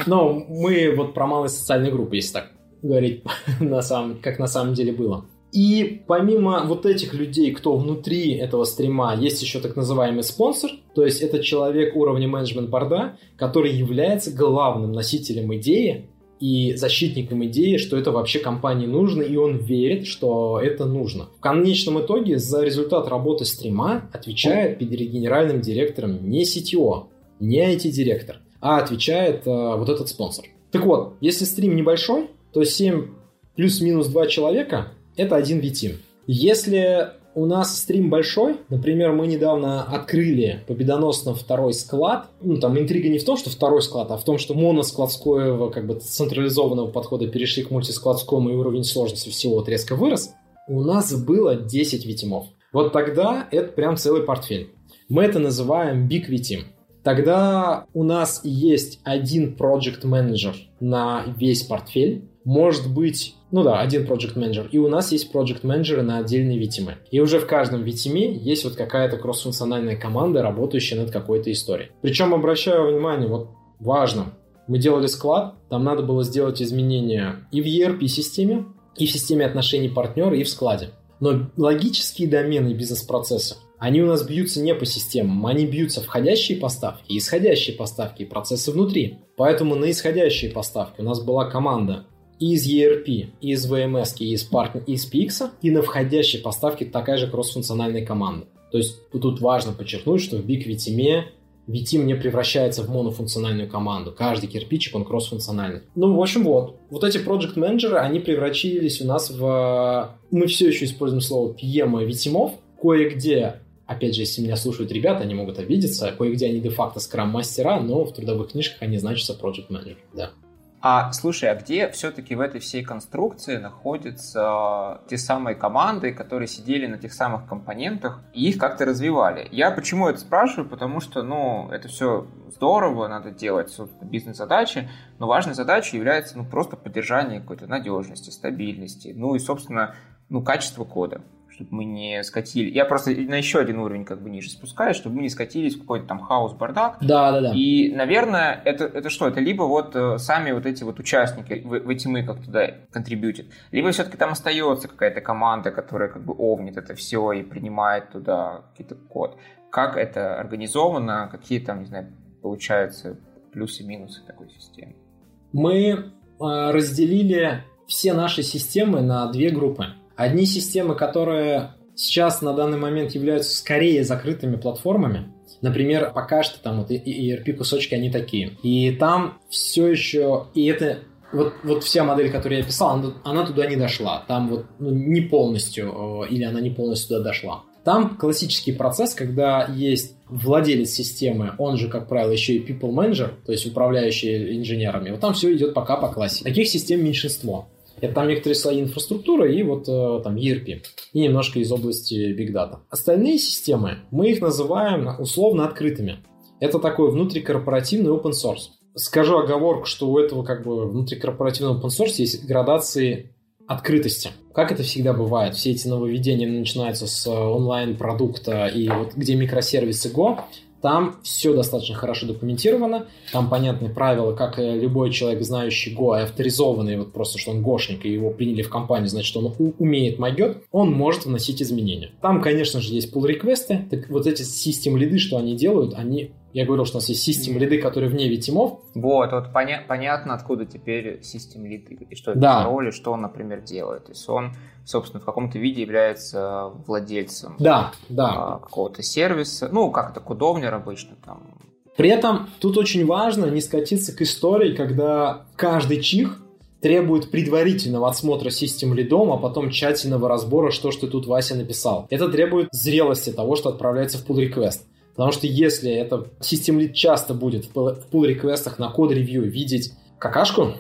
Но мы вот про малые социальные группы, если так говорить, на самом, как на самом деле было. И помимо вот этих людей, кто внутри этого стрима, есть еще так называемый спонсор, то есть это человек уровня менеджмент-борда, который является главным носителем идеи, и защитником идеи, что это вообще компании нужно, и он верит, что это нужно. В конечном итоге за результат работы стрима отвечает перед генеральным директором не CTO, не IT-директор, а отвечает э, вот этот спонсор. Так вот, если стрим небольшой, то 7 плюс-минус 2 человека – это один VTeam. Если у нас стрим большой. Например, мы недавно открыли победоносно второй склад. Ну, там интрига не в том, что второй склад, а в том, что моноскладского, как бы централизованного подхода перешли к мультискладскому, и уровень сложности всего вот резко вырос. У нас было 10 витимов. Вот тогда это прям целый портфель. Мы это называем Big VTim. Тогда у нас есть один project менеджер на весь портфель. Может быть ну да, один project менеджер. И у нас есть project менеджеры на отдельные витимы. И уже в каждом витиме есть вот какая-то кроссфункциональная команда, работающая над какой-то историей. Причем обращаю внимание, вот важно, мы делали склад, там надо было сделать изменения и в ERP-системе, и в системе отношений партнера, и в складе. Но логические домены бизнес-процесса, они у нас бьются не по системам, они бьются входящие поставки, исходящие поставки и процессы внутри. Поэтому на исходящие поставки у нас была команда из ERP, из VMS, из, партнер, из PX, и на входящие поставки такая же кроссфункциональная команда. То есть тут важно подчеркнуть, что в Big VTM VTeam не превращается в монофункциональную команду. Каждый кирпичик, он кроссфункциональный. Ну, в общем, вот. Вот эти project менеджеры они превратились у нас в... Мы все еще используем слово PM и VTeamов. Кое-где Опять же, если меня слушают ребята, они могут обидеться. Кое-где они де-факто скрам-мастера, но в трудовых книжках они значатся project manager. Да. А слушай, а где все-таки в этой всей конструкции находятся те самые команды, которые сидели на тех самых компонентах и их как-то развивали? Я почему это спрашиваю? Потому что, ну, это все здорово, надо делать бизнес-задачи, но важной задачей является, ну, просто поддержание какой-то надежности, стабильности, ну и, собственно, ну, качество кода чтобы мы не скатили. Я просто на еще один уровень как бы ниже спускаюсь, чтобы мы не скатились в какой-то там хаос, бардак. Да, да, да. И, наверное, это, это что? Это либо вот э, сами вот эти вот участники в, в эти мы как туда контрибьютят, либо все-таки там остается какая-то команда, которая как бы овнит это все и принимает туда какие-то код. Как это организовано, какие там, не знаю, получаются плюсы-минусы такой системы? Мы э, разделили все наши системы на две группы. Одни системы, которые сейчас на данный момент являются скорее закрытыми платформами, Например, пока что там вот ERP кусочки, они такие. И там все еще, и это вот, вот вся модель, которую я писал, она, она туда не дошла. Там вот ну, не полностью, или она не полностью туда дошла. Там классический процесс, когда есть владелец системы, он же, как правило, еще и people manager, то есть управляющий инженерами. Вот там все идет пока по классике. Таких систем меньшинство. Это там некоторые слои инфраструктуры и вот э, там ERP. И немножко из области Big Data. Остальные системы, мы их называем условно открытыми. Это такой внутрикорпоративный open source. Скажу оговорку, что у этого как бы внутрикорпоративного open source есть градации открытости. Как это всегда бывает, все эти нововведения начинаются с онлайн-продукта и вот где микросервисы Go, там все достаточно хорошо документировано, там понятные правила, как любой человек, знающий Go, авторизованный, вот просто, что он гошник, и его приняли в компанию, значит, он умеет могет, он может вносить изменения. Там, конечно же, есть pull реквесты так вот эти систем лиды, что они делают, они я говорил, что у нас есть систем лиды, которые вне витимов. Вот, вот поня- понятно, откуда теперь систем лиды, и что это да. за роли, что он, например, делает. То есть он, собственно, в каком-то виде является владельцем да, да. А, какого-то сервиса, ну, как это кодовнер обычно там. При этом тут очень важно не скатиться к истории, когда каждый чих требует предварительного осмотра систем лидом, а потом тщательного разбора, что ж ты тут, Вася, написал. Это требует зрелости того, что отправляется в pull request. Потому что если это систем лид часто будет в pull реквестах на код ревью видеть какашку,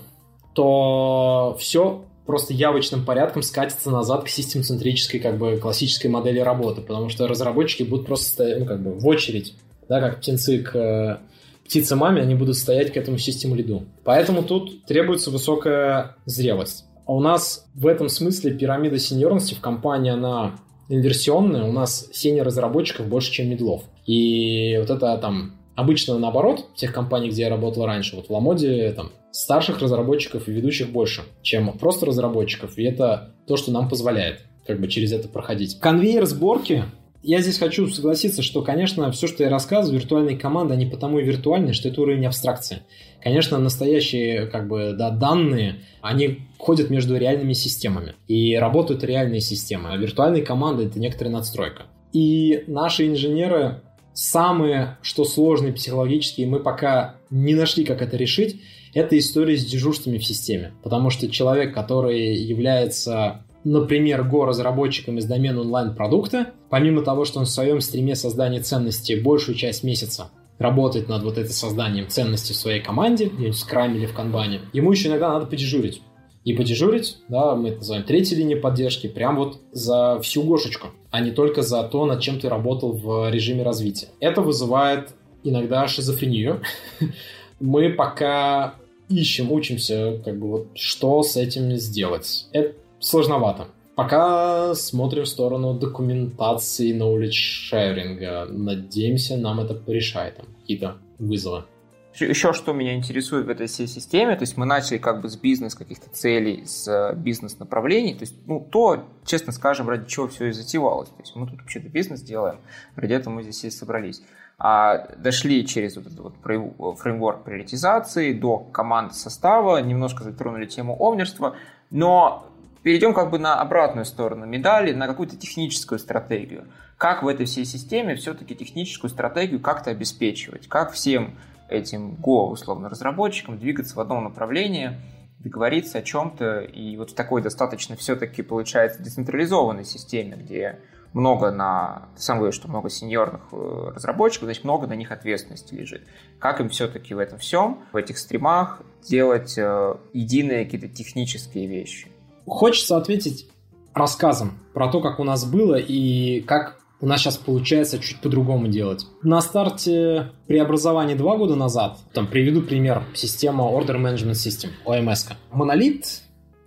то все просто явочным порядком скатится назад к систем-центрической, как бы, классической модели работы, потому что разработчики будут просто стоять, ну, как бы, в очередь, да, как птенцы к э, птице маме, они будут стоять к этому систему лиду. Поэтому тут требуется высокая зрелость. А у нас в этом смысле пирамида сеньорности в компании, она инверсионная, у нас синер разработчиков больше, чем медлов. И вот это там обычно наоборот, в тех компаниях, где я работал раньше, вот в Ламоде там старших разработчиков и ведущих больше, чем просто разработчиков, и это то, что нам позволяет как бы через это проходить. Конвейер сборки я здесь хочу согласиться, что, конечно, все, что я рассказываю, виртуальные команды, они потому и виртуальные, что это уровень абстракции. Конечно, настоящие как бы, да, данные, они ходят между реальными системами. И работают реальные системы. А виртуальные команды — это некоторая надстройка. И наши инженеры самые, что сложные психологические, мы пока не нашли, как это решить, это история с дежурствами в системе. Потому что человек, который является например, Go-разработчиком из домена онлайн-продукта, помимо того, что он в своем стриме создания ценности большую часть месяца работает над вот этим созданием ценности в своей команде, где-нибудь в скраме или в канбане, ему еще иногда надо подежурить. И подежурить, да, мы это называем третьей линии поддержки, прям вот за всю гошечку, а не только за то, над чем ты работал в режиме развития. Это вызывает иногда шизофрению. Мы пока ищем, учимся, как бы вот, что с этим сделать. Это сложновато. Пока смотрим в сторону документации knowledge sharing. Надеемся, нам это порешает там какие-то вызовы. Еще что меня интересует в этой всей системе, то есть мы начали как бы с бизнес каких-то целей, с э, бизнес-направлений, то есть ну, то, честно скажем, ради чего все и затевалось. То есть мы тут вообще-то бизнес делаем, ради этого мы здесь и собрались. А дошли через вот этот вот фреймворк приоритизации до команд состава, немножко затронули тему овнерства, но перейдем как бы на обратную сторону медали, на какую-то техническую стратегию. Как в этой всей системе все-таки техническую стратегию как-то обеспечивать, как всем этим Go, условно, разработчикам двигаться в одном направлении, договориться о чем-то, и вот в такой достаточно все-таки получается децентрализованной системе, где много на... Сам говоришь, что много сеньорных э, разработчиков, значит, много на них ответственности лежит. Как им все-таки в этом всем, в этих стримах делать э, единые какие-то технические вещи? Хочется ответить рассказом про то, как у нас было и как у нас сейчас получается чуть по-другому делать. На старте преобразования два года назад, там приведу пример, система Order Management System, OMS. Монолит,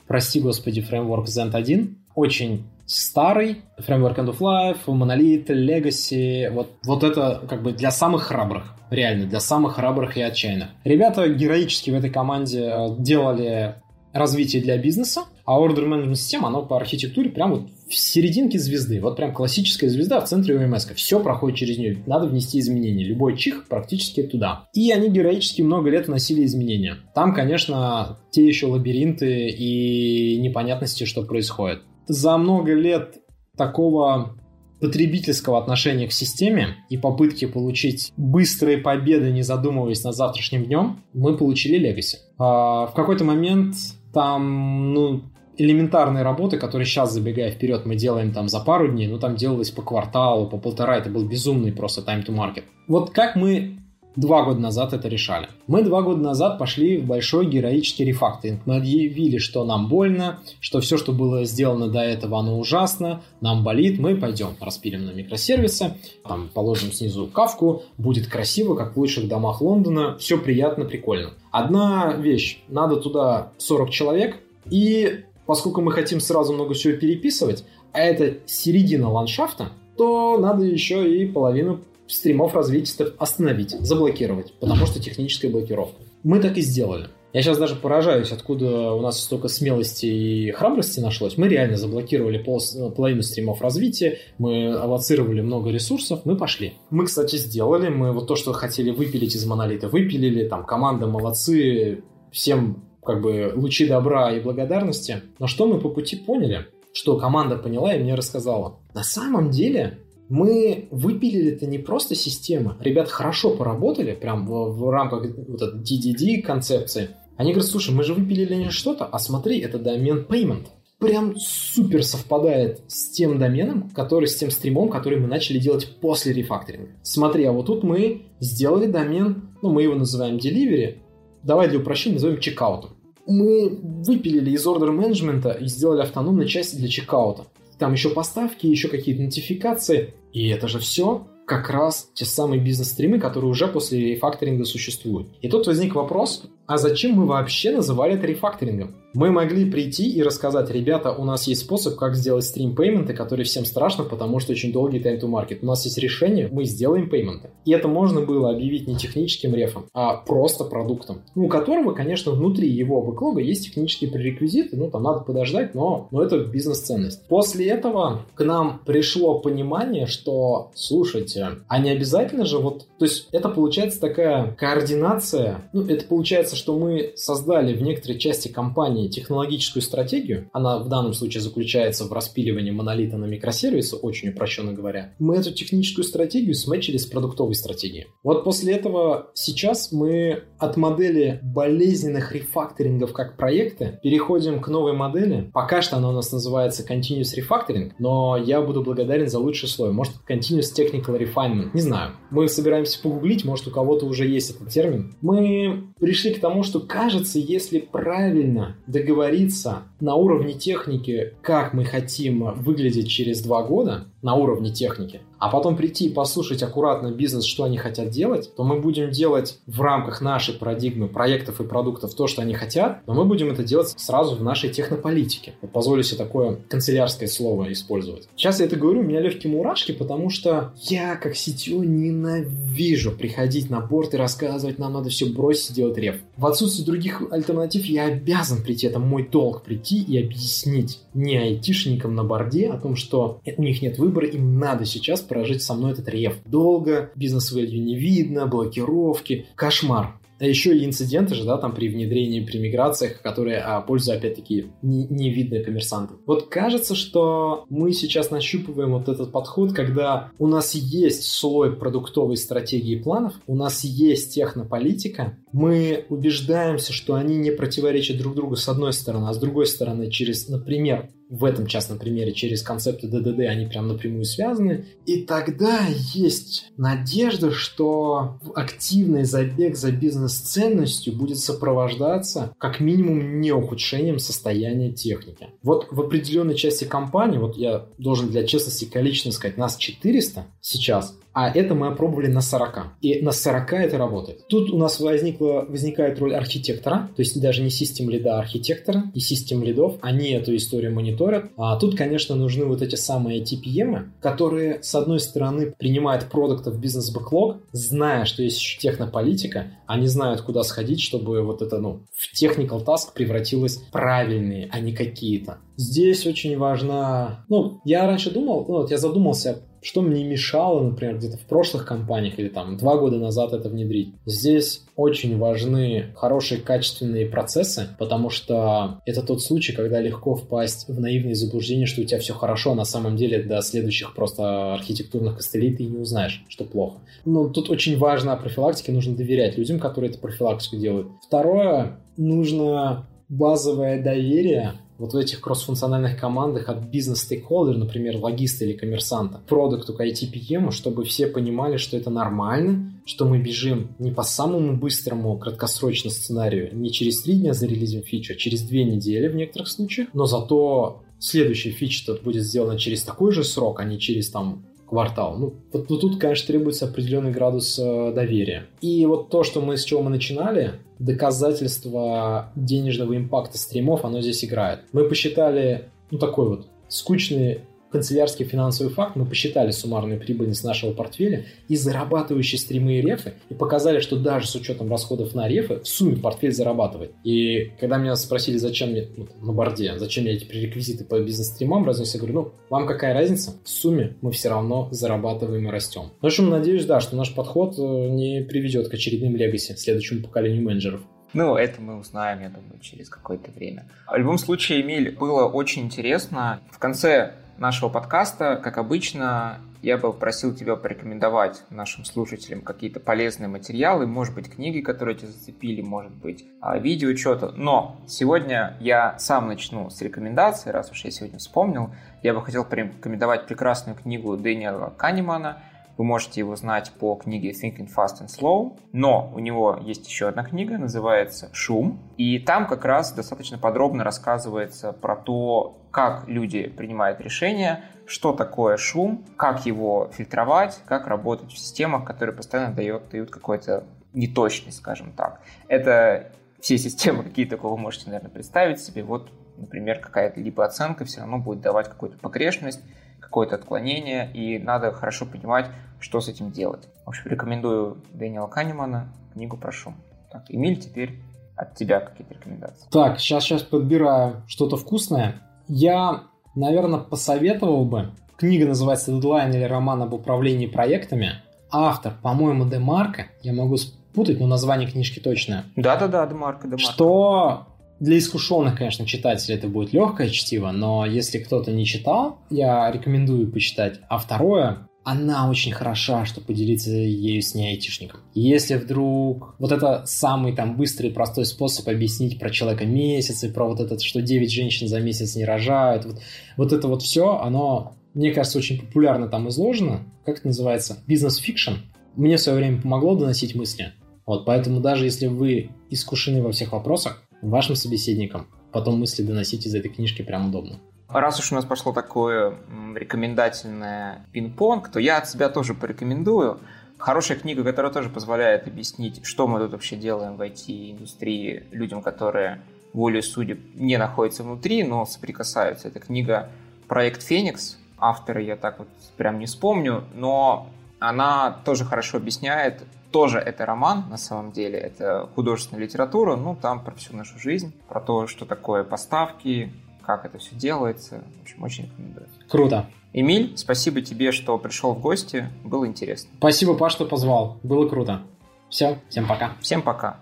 прости господи, фреймворк Zend 1, очень старый, фреймворк End of Life, Monolith, Legacy, вот, вот это как бы для самых храбрых, реально, для самых храбрых и отчаянных. Ребята героически в этой команде э, делали развитие для бизнеса, а Order Management система, она по архитектуре прям вот в серединке звезды. Вот прям классическая звезда в центре ОМС. Все проходит через нее. Надо внести изменения. Любой чих практически туда. И они героически много лет вносили изменения. Там, конечно, те еще лабиринты и непонятности, что происходит. За много лет такого потребительского отношения к системе и попытки получить быстрые победы, не задумываясь над завтрашним днем, мы получили Legacy. А, в какой-то момент там, ну, элементарные работы, которые сейчас, забегая вперед, мы делаем там за пару дней, ну там делалось по кварталу, по полтора, это был безумный просто time to market. Вот как мы два года назад это решали. Мы два года назад пошли в большой героический рефакторинг. Мы объявили, что нам больно, что все, что было сделано до этого, оно ужасно, нам болит, мы пойдем, распилим на микросервисы, там положим снизу кавку, будет красиво, как в лучших домах Лондона, все приятно, прикольно. Одна вещь, надо туда 40 человек, и поскольку мы хотим сразу много всего переписывать, а это середина ландшафта, то надо еще и половину стримов развития остановить, заблокировать, потому что техническая блокировка. Мы так и сделали. Я сейчас даже поражаюсь, откуда у нас столько смелости и храбрости нашлось. Мы реально заблокировали пол, половину стримов развития, мы авоцировали много ресурсов, мы пошли. Мы, кстати, сделали, мы вот то, что хотели выпилить из монолита, выпилили, там, команда молодцы, всем как бы лучи добра и благодарности. Но что мы по пути поняли? Что команда поняла и мне рассказала. На самом деле мы выпилили это не просто система. Ребят хорошо поработали, прям в, в рамках вот этой DDD концепции. Они говорят, слушай, мы же выпилили не что-то, а смотри, это домен payment. Прям супер совпадает с тем доменом, который с тем стримом, который мы начали делать после рефакторинга. Смотри, а вот тут мы сделали домен, ну мы его называем delivery, давай для упрощения назовем чекаутом. Мы выпилили из ордер менеджмента и сделали автономные части для чекаута там еще поставки, еще какие-то нотификации. И это же все как раз те самые бизнес-стримы, которые уже после рефакторинга существуют. И тут возник вопрос, а зачем мы вообще называли это рефакторингом? Мы могли прийти и рассказать, ребята, у нас есть способ, как сделать стрим пейменты, который всем страшно, потому что очень долгий time to market. У нас есть решение, мы сделаем пейменты. И это можно было объявить не техническим рефом, а просто продуктом, у которого, конечно, внутри его бэклога есть технические пререквизиты, ну, там надо подождать, но, но это бизнес-ценность. После этого к нам пришло понимание, что, слушайте, а не обязательно же вот, то есть это получается такая координация, ну, это получается, что мы создали в некоторой части компании технологическую стратегию, она в данном случае заключается в распиливании монолита на микросервисы, очень упрощенно говоря, мы эту техническую стратегию сметчили с продуктовой стратегией. Вот после этого сейчас мы от модели болезненных рефакторингов как проекты переходим к новой модели. Пока что она у нас называется Continuous Refactoring, но я буду благодарен за лучший слой. Может, Continuous Technical Refinement. Не знаю. Мы собираемся погуглить, может, у кого-то уже есть этот термин. Мы пришли к тому, что кажется, если правильно договориться на уровне техники, как мы хотим выглядеть через два года, на уровне техники, а потом прийти и послушать аккуратно бизнес, что они хотят делать, то мы будем делать в рамках нашей парадигмы проектов и продуктов то, что они хотят, но мы будем это делать сразу в нашей технополитике. Вот позволю себе такое канцелярское слово использовать. Сейчас я это говорю, у меня легкие мурашки, потому что я, как CTO, ненавижу приходить на борт и рассказывать, нам надо все бросить и делать реф. В отсутствии других альтернатив я обязан прийти, это мой долг прийти и объяснить не айтишникам на борде о том, что у них нет выбора, им надо сейчас прожить со мной этот реф. Долго, бизнес-вэлью не видно, блокировки, кошмар. А еще и инциденты же, да, там при внедрении, при миграциях, которые а, пользу, опять-таки, не, не видны коммерсантам. Вот кажется, что мы сейчас нащупываем вот этот подход, когда у нас есть слой продуктовой стратегии планов, у нас есть технополитика, мы убеждаемся, что они не противоречат друг другу с одной стороны, а с другой стороны через, например, в этом частном примере через концепты ДДД они прям напрямую связаны. И тогда есть надежда, что активный забег за бизнес-ценностью будет сопровождаться как минимум не ухудшением состояния техники. Вот в определенной части компании, вот я должен для честности количественно сказать, нас 400 сейчас, а это мы опробовали на 40. И на 40 это работает. Тут у нас возникла, возникает роль архитектора, то есть даже не систем лида, а архитектора и систем лидов. Они эту историю мониторят. А тут, конечно, нужны вот эти самые TPM, которые, с одной стороны, принимают продукты в бизнес-бэклог, зная, что есть еще технополитика, они знают, куда сходить, чтобы вот это, ну, в technical task превратилось правильные, а не какие-то. Здесь очень важна... Ну, я раньше думал, ну, вот я задумался, что мне мешало, например, где-то в прошлых компаниях или там два года назад это внедрить. Здесь очень важны хорошие качественные процессы, потому что это тот случай, когда легко впасть в наивные заблуждения, что у тебя все хорошо, а на самом деле до следующих просто архитектурных костылей ты не узнаешь, что плохо. Но тут очень важно о профилактике, нужно доверять людям, которые эту профилактику делают. Второе, нужно базовое доверие вот в этих кроссфункциональных командах от бизнес-стейкхолдера, например, логиста или коммерсанта, продукту к IT-PM, чтобы все понимали, что это нормально, что мы бежим не по самому быстрому краткосрочному сценарию, не через три дня зарелизим фичу, а через две недели в некоторых случаях, но зато следующий фич тот будет сделан через такой же срок, а не через там квартал. Ну, вот, вот тут, конечно, требуется определенный градус э, доверия. И вот то, что мы с чего мы начинали, доказательство денежного импакта стримов, оно здесь играет. Мы посчитали, ну, такой вот скучный канцелярский финансовый факт, мы посчитали суммарную прибыльность нашего портфеля и зарабатывающие стримы и рефы, и показали, что даже с учетом расходов на рефы, в сумме портфель зарабатывает. И когда меня спросили, зачем мне ну, на борде, зачем мне эти пререквизиты по бизнес-стримам, разница, я говорю, ну, вам какая разница? В сумме мы все равно зарабатываем и растем. В общем, надеюсь, да, что наш подход э, не приведет к очередным легаси, следующему поколению менеджеров. Ну, это мы узнаем, я думаю, через какое-то время. В любом случае, Эмиль, было очень интересно. В конце нашего подкаста, как обычно, я бы просил тебя порекомендовать нашим слушателям какие-то полезные материалы, может быть, книги, которые тебя зацепили, может быть, а, видео, что-то. Но сегодня я сам начну с рекомендаций, раз уж я сегодня вспомнил. Я бы хотел порекомендовать прекрасную книгу Дэниела Канемана вы можете его знать по книге Thinking Fast and Slow, но у него есть еще одна книга, называется «Шум», и там как раз достаточно подробно рассказывается про то, как люди принимают решения, что такое шум, как его фильтровать, как работать в системах, которые постоянно дают, дают какую-то неточность, скажем так. Это все системы, какие только вы можете, наверное, представить себе. Вот, например, какая-то либо оценка все равно будет давать какую-то погрешность, какое-то отклонение, и надо хорошо понимать, что с этим делать. В общем, рекомендую Дэниела Канемана, книгу прошу. Так, Эмиль, теперь от тебя какие-то рекомендации. Так, сейчас, сейчас подбираю что-то вкусное. Я, наверное, посоветовал бы. Книга называется «Дедлайн» или роман об управлении проектами. Автор, по-моему, Демарко. Я могу спутать, но название книжки точное. Да-да-да, Демарко, Демарко. Что для искушенных, конечно, читателей это будет легкое чтиво, но если кто-то не читал, я рекомендую почитать. А второе, она очень хороша, чтобы поделиться ею с неайтишником. Если вдруг вот это самый там быстрый и простой способ объяснить про человека месяц и про вот этот, что 9 женщин за месяц не рожают, вот, вот это вот все, оно, мне кажется, очень популярно там изложено. Как это называется? Business fiction. Мне в свое время помогло доносить мысли. Вот, поэтому даже если вы искушены во всех вопросах, вашим собеседникам потом мысли доносить из этой книжки прям удобно. Раз уж у нас пошло такое рекомендательное пинг-понг, то я от себя тоже порекомендую. Хорошая книга, которая тоже позволяет объяснить, что мы тут вообще делаем в IT-индустрии людям, которые волей судеб не находятся внутри, но соприкасаются. Это книга «Проект Феникс». Автора я так вот прям не вспомню, но она тоже хорошо объясняет, тоже это роман, на самом деле, это художественная литература, ну, там про всю нашу жизнь, про то, что такое поставки, как это все делается. В общем, очень рекомендую. Круто. Эмиль, спасибо тебе, что пришел в гости. Было интересно. Спасибо, Паш, что позвал. Было круто. Все, всем пока. Всем пока.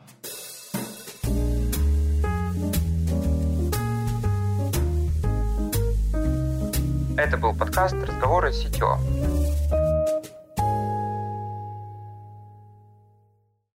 Это был подкаст «Разговоры с сетью».